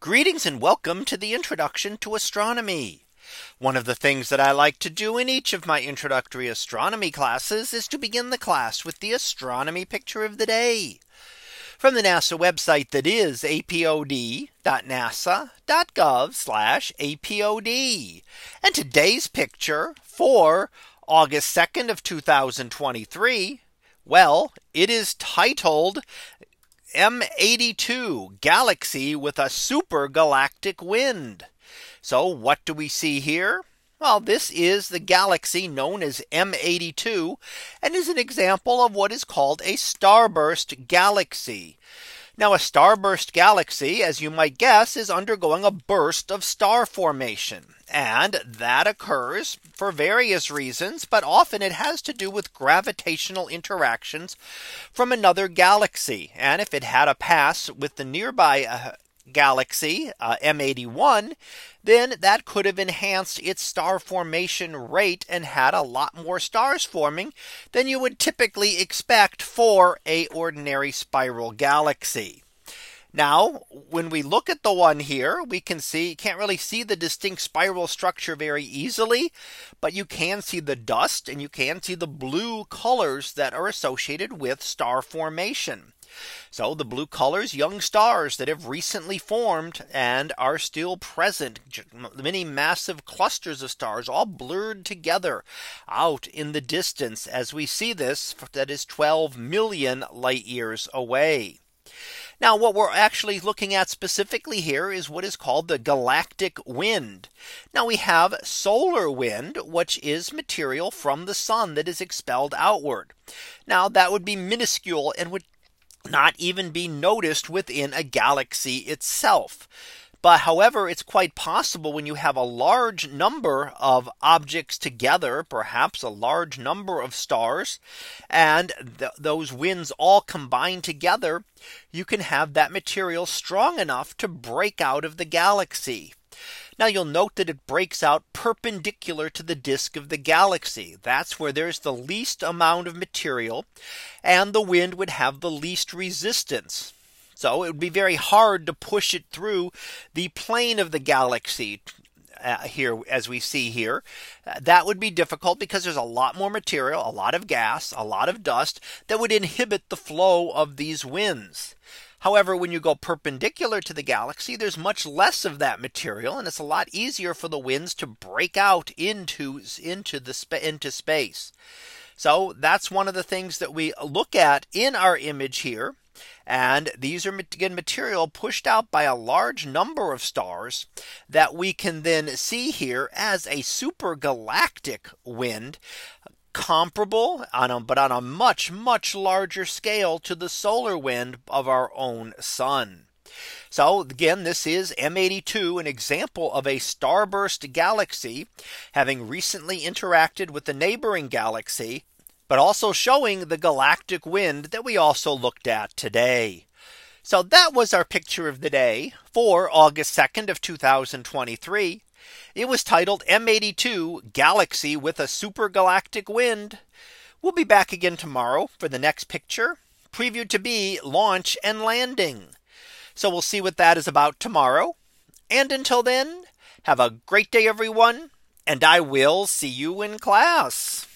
Greetings and welcome to the introduction to astronomy. One of the things that I like to do in each of my introductory astronomy classes is to begin the class with the astronomy picture of the day from the NASA website that is apod.nasa.gov apod. And today's picture for August 2nd of 2023. Well, it is titled M82 galaxy with a super galactic wind. So what do we see here? Well, this is the galaxy known as M82 and is an example of what is called a starburst galaxy. Now a starburst galaxy, as you might guess, is undergoing a burst of star formation. And that occurs for various reasons, but often it has to do with gravitational interactions from another galaxy. And if it had a pass with the nearby uh, galaxy uh, M81, then that could have enhanced its star formation rate and had a lot more stars forming than you would typically expect for a ordinary spiral galaxy. Now, when we look at the one here, we can see can't really see the distinct spiral structure very easily, but you can see the dust and you can see the blue colors that are associated with star formation. So the blue colors young stars that have recently formed and are still present many massive clusters of stars all blurred together out in the distance as we see this that is 12 million light years away. Now what we're actually looking at specifically here is what is called the galactic wind. Now we have solar wind, which is material from the sun that is expelled outward. Now that would be minuscule and would not even be noticed within a galaxy itself. But however, it's quite possible when you have a large number of objects together, perhaps a large number of stars, and th those winds all combine together, you can have that material strong enough to break out of the galaxy. Now you'll note that it breaks out perpendicular to the disk of the galaxy. That's where there's the least amount of material and the wind would have the least resistance. So it would be very hard to push it through the plane of the galaxy uh, here as we see here uh, that would be difficult because there's a lot more material a lot of gas a lot of dust that would inhibit the flow of these winds However, when you go perpendicular to the galaxy, there's much less of that material and it's a lot easier for the winds to break out into into the into space. So that's one of the things that we look at in our image here. And these are again material pushed out by a large number of stars that we can then see here as a super galactic wind comparable on a, but on a much much larger scale to the solar wind of our own sun. So again, this is M82, an example of a starburst galaxy having recently interacted with the neighboring galaxy, but also showing the galactic wind that we also looked at today. So that was our picture of the day for August 2nd of 2023. It was titled M82 Galaxy with a Supergalactic wind. We'll be back again tomorrow for the next picture previewed to be launch and landing. So we'll see what that is about tomorrow. And until then, have a great day, everyone. And I will see you in class.